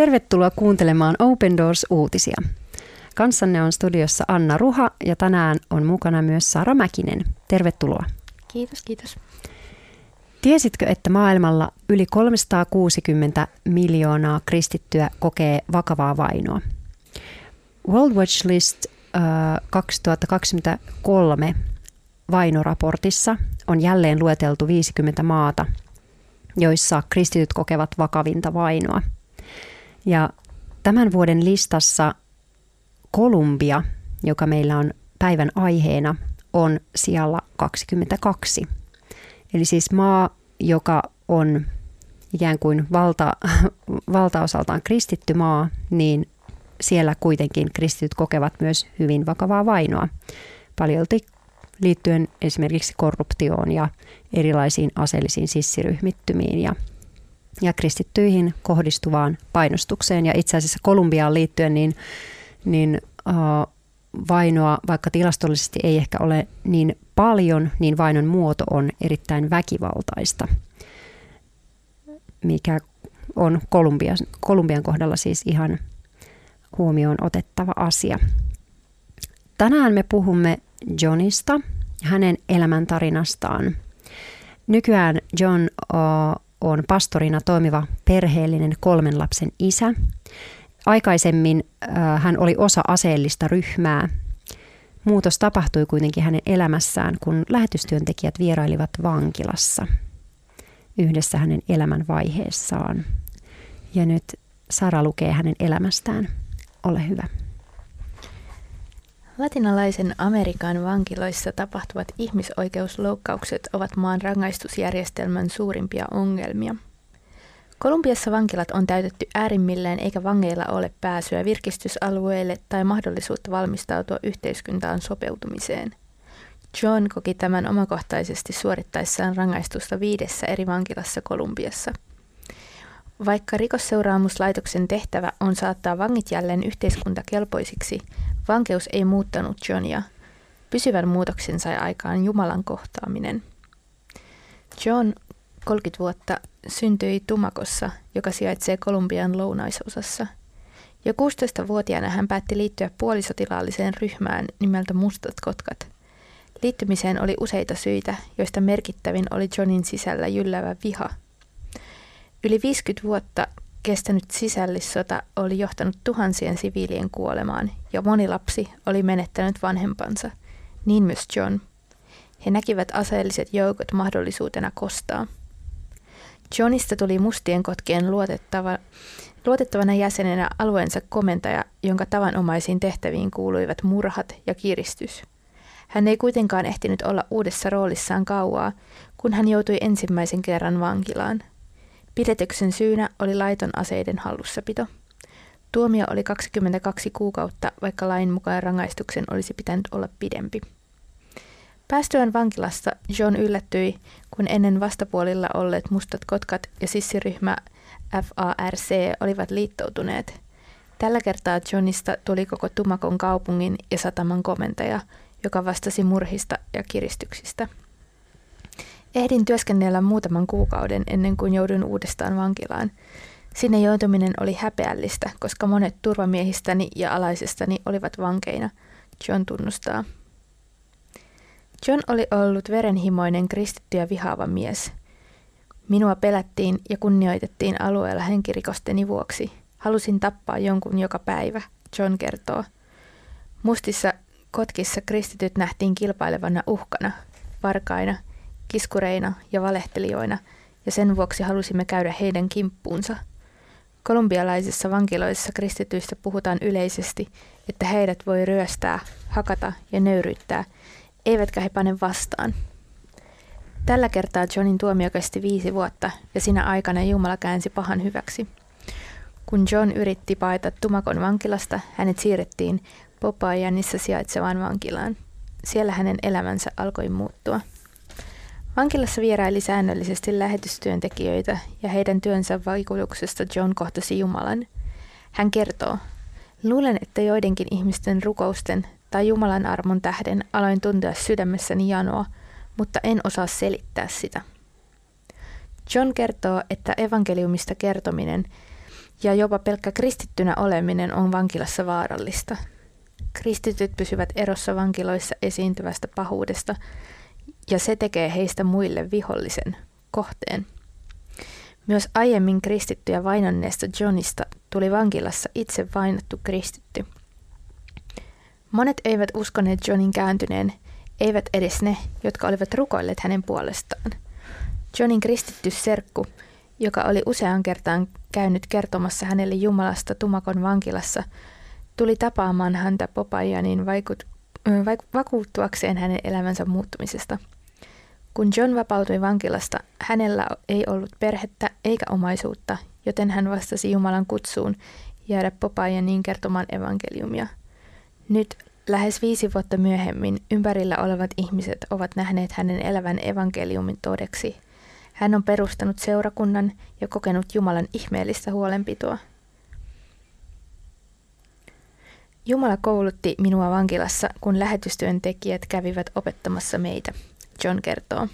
Tervetuloa kuuntelemaan Open Doors-uutisia. Kanssanne on studiossa Anna Ruha ja tänään on mukana myös Sara Mäkinen. Tervetuloa. Kiitos, kiitos. Tiesitkö, että maailmalla yli 360 miljoonaa kristittyä kokee vakavaa vainoa? World Watch List äh, 2023 vainoraportissa on jälleen lueteltu 50 maata, joissa kristityt kokevat vakavinta vainoa. Ja tämän vuoden listassa Kolumbia, joka meillä on päivän aiheena, on siellä 22. Eli siis maa, joka on ikään kuin valta, valtaosaltaan kristitty maa, niin siellä kuitenkin kristityt kokevat myös hyvin vakavaa vainoa. Paljolti liittyen esimerkiksi korruptioon ja erilaisiin aseellisiin sissiryhmittymiin ja, ja kristittyihin kohdistuvaan painostukseen. Ja itse asiassa Kolumbiaan liittyen niin, niin uh, vainoa, vaikka tilastollisesti ei ehkä ole niin paljon, niin vainon muoto on erittäin väkivaltaista, mikä on Kolumbian, Kolumbian kohdalla siis ihan huomioon otettava asia. Tänään me puhumme Johnista, hänen elämäntarinastaan. Nykyään John on pastorina toimiva perheellinen kolmen lapsen isä. Aikaisemmin hän oli osa aseellista ryhmää. Muutos tapahtui kuitenkin hänen elämässään, kun lähetystyöntekijät vierailivat vankilassa yhdessä hänen elämän vaiheessaan. Ja nyt Sara lukee hänen elämästään. Ole hyvä. Latinalaisen Amerikan vankiloissa tapahtuvat ihmisoikeusloukkaukset ovat maan rangaistusjärjestelmän suurimpia ongelmia. Kolumbiassa vankilat on täytetty äärimmilleen eikä vangeilla ole pääsyä virkistysalueelle tai mahdollisuutta valmistautua yhteiskuntaan sopeutumiseen. John koki tämän omakohtaisesti suorittaessaan rangaistusta viidessä eri vankilassa Kolumbiassa – vaikka rikosseuraamuslaitoksen tehtävä on saattaa vangit jälleen yhteiskuntakelpoisiksi, vankeus ei muuttanut Johnia. Pysyvän muutoksen sai aikaan Jumalan kohtaaminen. John, 30 vuotta, syntyi Tumakossa, joka sijaitsee Kolumbian lounaisosassa. Jo 16-vuotiaana hän päätti liittyä puolisotilaalliseen ryhmään nimeltä Mustat kotkat. Liittymiseen oli useita syitä, joista merkittävin oli Johnin sisällä jyllävä viha – Yli 50 vuotta kestänyt sisällissota oli johtanut tuhansien siviilien kuolemaan ja moni lapsi oli menettänyt vanhempansa, niin myös John. He näkivät aseelliset joukot mahdollisuutena kostaa. Johnista tuli mustien kotkien luotettava, luotettavana jäsenenä alueensa komentaja, jonka tavanomaisiin tehtäviin kuuluivat murhat ja kiristys. Hän ei kuitenkaan ehtinyt olla uudessa roolissaan kauaa, kun hän joutui ensimmäisen kerran vankilaan – Pidetyksen syynä oli laiton aseiden hallussapito. Tuomio oli 22 kuukautta, vaikka lain mukaan rangaistuksen olisi pitänyt olla pidempi. Päästyään vankilasta John yllättyi, kun ennen vastapuolilla olleet mustat kotkat ja sissiryhmä FARC olivat liittoutuneet. Tällä kertaa Johnista tuli koko Tumakon kaupungin ja sataman komentaja, joka vastasi murhista ja kiristyksistä. Ehdin työskennellä muutaman kuukauden ennen kuin joudun uudestaan vankilaan. Sinne joutuminen oli häpeällistä, koska monet turvamiehistäni ja alaisestani olivat vankeina, John tunnustaa. John oli ollut verenhimoinen kristitty ja vihaava mies. Minua pelättiin ja kunnioitettiin alueella henkirikosteni vuoksi. Halusin tappaa jonkun joka päivä, John kertoo. Mustissa kotkissa kristityt nähtiin kilpailevana uhkana, varkaina – kiskureina ja valehtelijoina, ja sen vuoksi halusimme käydä heidän kimppuunsa. Kolumbialaisissa vankiloissa kristityistä puhutaan yleisesti, että heidät voi ryöstää, hakata ja nöyryyttää, eivätkä he pane vastaan. Tällä kertaa Johnin tuomio kesti viisi vuotta, ja sinä aikana Jumala käänsi pahan hyväksi. Kun John yritti paeta Tumakon vankilasta, hänet siirrettiin Popayanissa sijaitsevaan vankilaan. Siellä hänen elämänsä alkoi muuttua. Vankilassa vieraili säännöllisesti lähetystyöntekijöitä ja heidän työnsä vaikutuksesta John kohtasi Jumalan. Hän kertoo, luulen, että joidenkin ihmisten rukousten tai Jumalan armon tähden aloin tuntea sydämessäni janoa, mutta en osaa selittää sitä. John kertoo, että evankeliumista kertominen ja jopa pelkkä kristittynä oleminen on vankilassa vaarallista. Kristityt pysyvät erossa vankiloissa esiintyvästä pahuudesta, ja se tekee heistä muille vihollisen kohteen. Myös aiemmin kristittyjä vainonneesta Johnista tuli vankilassa itse vainottu kristitty. Monet eivät uskoneet Johnin kääntyneen, eivät edes ne, jotka olivat rukoilleet hänen puolestaan. Johnin kristitty serkku, joka oli usean kertaan käynyt kertomassa hänelle Jumalasta Tumakon vankilassa, tuli tapaamaan häntä Popajanin vaikut, vaik, vakuuttuakseen hänen elämänsä muuttumisesta. Kun John vapautui vankilasta, hänellä ei ollut perhettä eikä omaisuutta, joten hän vastasi Jumalan kutsuun jäädä Popajaniin kertomaan evankeliumia. Nyt lähes viisi vuotta myöhemmin ympärillä olevat ihmiset ovat nähneet hänen elävän evankeliumin todeksi. Hän on perustanut seurakunnan ja kokenut Jumalan ihmeellistä huolenpitoa. Jumala koulutti minua vankilassa, kun lähetystyöntekijät kävivät opettamassa meitä, John kertoo.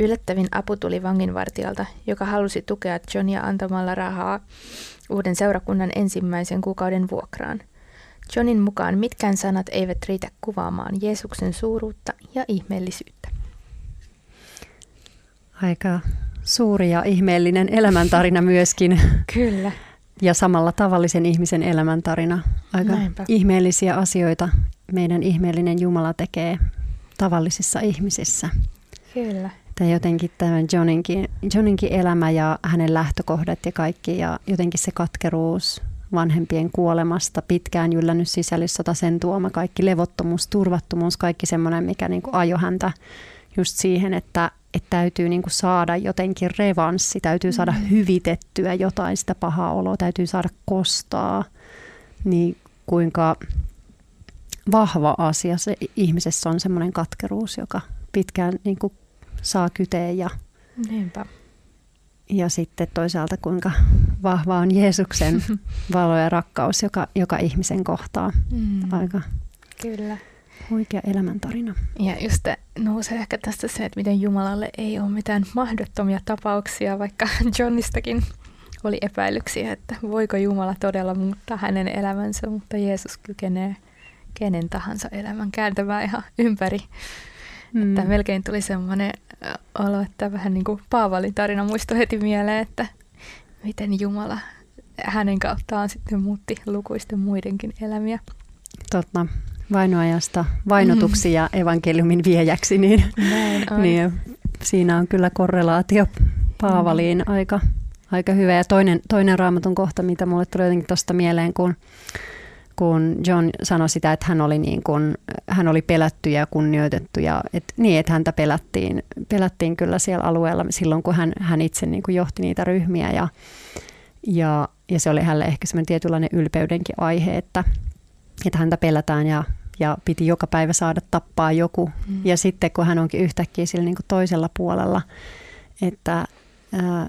Yllättävin apu tuli vanginvartijalta, joka halusi tukea Johnia antamalla rahaa uuden seurakunnan ensimmäisen kuukauden vuokraan. Johnin mukaan mitkään sanat eivät riitä kuvaamaan Jeesuksen suuruutta ja ihmeellisyyttä. Aika suuri ja ihmeellinen elämäntarina myöskin. Kyllä. Ja samalla tavallisen ihmisen elämäntarina. Aika Näinpä. ihmeellisiä asioita meidän ihmeellinen Jumala tekee tavallisissa ihmisissä. Kyllä. Tai jotenkin tämän Johninkin, Johninkin elämä ja hänen lähtökohdat ja kaikki ja jotenkin se katkeruus vanhempien kuolemasta, pitkään jyllännyt sisällissota, sen tuoma kaikki levottomuus, turvattomuus, kaikki semmoinen, mikä niin ajoi häntä just siihen, että, että täytyy niin kuin saada jotenkin revanssi, täytyy saada mm. hyvitettyä jotain sitä pahaa oloa, täytyy saada kostaa, niin kuinka vahva asia se ihmisessä on semmoinen katkeruus, joka pitkään niin kuin saa kyteen ja, Niinpä. ja sitten toisaalta kuinka vahva on Jeesuksen valo ja rakkaus, joka, joka ihmisen kohtaa. Mm. Aika Kyllä. Huikea elämäntarina. Ja just nousee ehkä tästä se, että miten Jumalalle ei ole mitään mahdottomia tapauksia, vaikka Johnistakin oli epäilyksiä, että voiko Jumala todella muuttaa hänen elämänsä, mutta Jeesus kykenee kenen tahansa elämän kääntämään ihan ympäri. Mm. Että melkein tuli semmoinen olo, että vähän niin kuin Paavalin tarina muistui heti mieleen, että miten Jumala hänen kauttaan sitten muutti lukuisten muidenkin elämiä. Totta. Vainoajasta vainotuksi ja evankeliumin viejäksi, niin, niin siinä on kyllä korrelaatio Paavaliin mm. aika, aika hyvä. Ja toinen, toinen raamatun kohta, mitä mulle tuli jotenkin tuosta mieleen, kun kun John sanoi sitä, että hän oli, niin kuin, hän oli pelätty ja kunnioitettu ja et, niin, että häntä pelättiin, pelättiin kyllä siellä alueella silloin, kun hän, hän itse niin kuin johti niitä ryhmiä ja, ja, ja se oli hänelle ehkä semmoinen tietynlainen ylpeydenkin aihe, että, että häntä pelätään ja, ja piti joka päivä saada tappaa joku. Mm. Ja sitten kun hän onkin yhtäkkiä sillä niin kuin toisella puolella, että ää,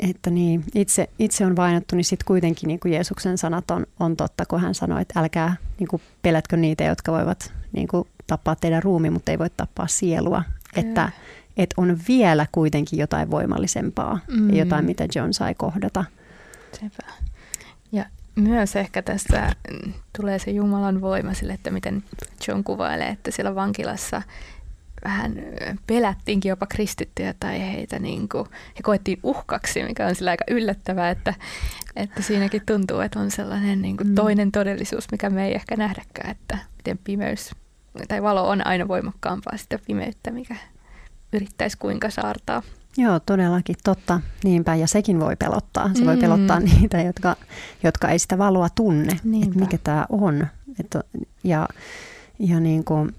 että niin, itse, itse on vainottu, niin sitten kuitenkin niin kuin Jeesuksen sanat on, on totta, kun hän sanoi, että älkää niin kuin pelätkö niitä, jotka voivat niin kuin tappaa teidän ruumi, mutta ei voi tappaa sielua. Kyllä. Että, että on vielä kuitenkin jotain voimallisempaa mm. ja jotain, mitä John sai kohdata. Sepä. Myös ehkä tässä tulee se Jumalan voima sille, että miten John kuvailee, että siellä vankilassa vähän pelättiinkin jopa kristittyjä tai heitä niin kuin, he koettiin uhkaksi, mikä on sillä aika yllättävää, että, että siinäkin tuntuu, että on sellainen niin kuin mm. toinen todellisuus, mikä me ei ehkä nähdäkään, että miten pimeys tai valo on aina voimakkaampaa sitä pimeyttä, mikä yrittäisi kuinka saartaa. Joo, todellakin totta. Niinpä, ja sekin voi pelottaa. Se mm. voi pelottaa niitä, jotka, jotka ei sitä valoa tunne, että mikä tämä on. Et, ja, ja niin kuin,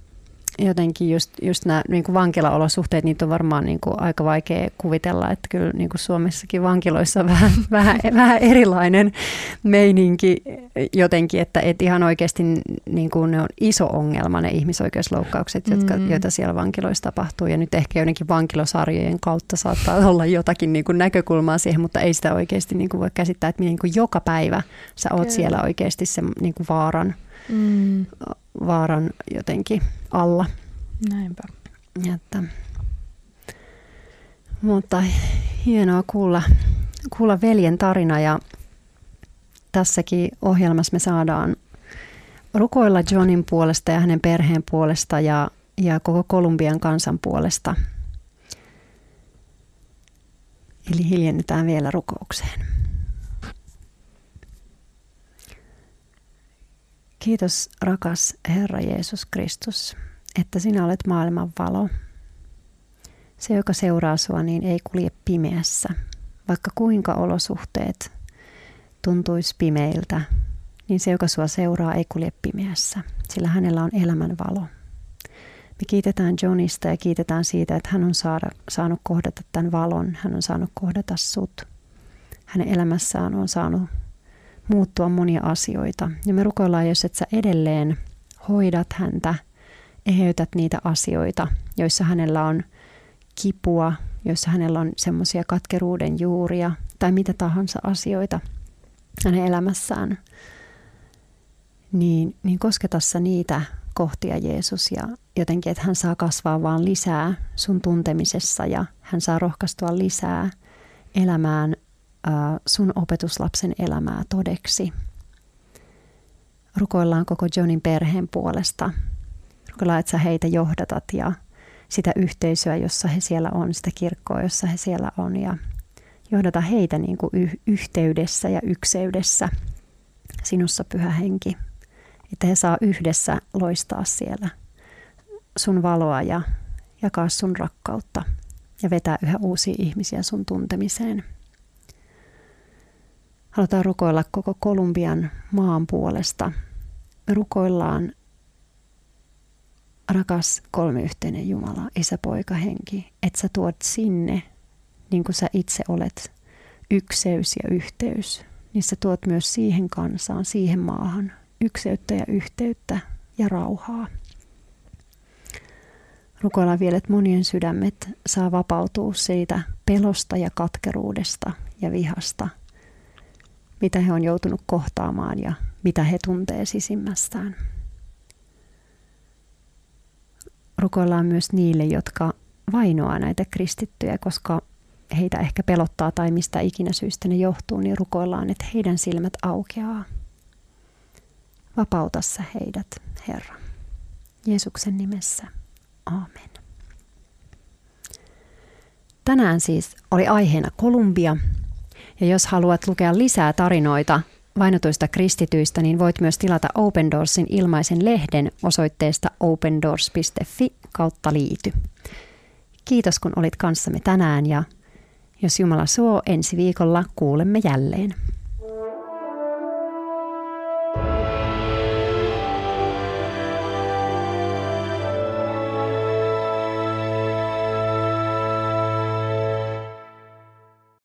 jotenkin just, just nämä niin kuin vankilaolosuhteet, niitä on varmaan niin kuin aika vaikea kuvitella, että kyllä niin kuin Suomessakin vankiloissa on vähän, vähän, vähän erilainen meininki jotenkin, että et ihan oikeasti niin kuin ne on iso ongelma ne ihmisoikeusloukkaukset, jotka, mm. joita siellä vankiloissa tapahtuu ja nyt ehkä joidenkin vankilosarjojen kautta saattaa olla jotakin niin kuin näkökulmaa siihen, mutta ei sitä oikeasti niin kuin voi käsittää, että niin kuin joka päivä sä oot kyllä. siellä oikeasti se niin kuin vaaran mm. vaaran jotenkin alla. Näinpä. Että, mutta hienoa kuulla, kuulla veljen tarina ja, tässäkin ohjelmassa me saadaan rukoilla Johnin puolesta ja hänen perheen puolesta ja, ja koko Kolumbian kansan puolesta. Eli hiljennetään vielä rukoukseen. Kiitos rakas Herra Jeesus Kristus, että sinä olet maailman valo. Se, joka seuraa sua, niin ei kulje pimeässä. Vaikka kuinka olosuhteet tuntuisi pimeiltä, niin se, joka sua seuraa, ei kulje pimeässä, sillä hänellä on elämän valo. Me kiitetään Johnista ja kiitetään siitä, että hän on saada, saanut kohdata tämän valon, hän on saanut kohdata sut. Hänen elämässään on saanut muuttua monia asioita. Ja me rukoillaan, jos et sä edelleen hoidat häntä, eheytät niitä asioita, joissa hänellä on kipua, joissa hänellä on semmoisia katkeruuden juuria tai mitä tahansa asioita hänen elämässään, niin, niin kosketassa niitä kohtia Jeesus ja jotenkin, että hän saa kasvaa vaan lisää sun tuntemisessa ja hän saa rohkaistua lisää elämään sun opetuslapsen elämää todeksi. Rukoillaan koko Johnin perheen puolesta. Rukoillaan, että sä heitä johdatat ja sitä yhteisöä, jossa he siellä on, sitä kirkkoa, jossa he siellä on ja johdata heitä niin kuin y- yhteydessä ja ykseydessä sinussa pyhä henki. Että he saa yhdessä loistaa siellä sun valoa ja jakaa sun rakkautta ja vetää yhä uusia ihmisiä sun tuntemiseen. Halutaan rukoilla koko Kolumbian maan puolesta. Me rukoillaan rakas kolmiyhteinen Jumala, Isä, Poika, Henki, että sä tuot sinne, niin kuin sä itse olet, ykseys ja yhteys, niin sä tuot myös siihen kansaan, siihen maahan, ykseyttä ja yhteyttä ja rauhaa. Rukoillaan vielä, että monien sydämet saa vapautua siitä pelosta ja katkeruudesta ja vihasta, mitä he on joutunut kohtaamaan ja mitä he tuntee sisimmästään. Rukoillaan myös niille, jotka vainoaa näitä kristittyjä, koska heitä ehkä pelottaa tai mistä ikinä syystä ne johtuu, niin rukoillaan, että heidän silmät aukeaa. Vapauta sä heidät, Herra. Jeesuksen nimessä. Aamen. Tänään siis oli aiheena Kolumbia. Ja jos haluat lukea lisää tarinoita vainotuista kristityistä, niin voit myös tilata Open Doorsin ilmaisen lehden osoitteesta opendoors.fi kautta liity. Kiitos kun olit kanssamme tänään ja jos Jumala suo, ensi viikolla kuulemme jälleen.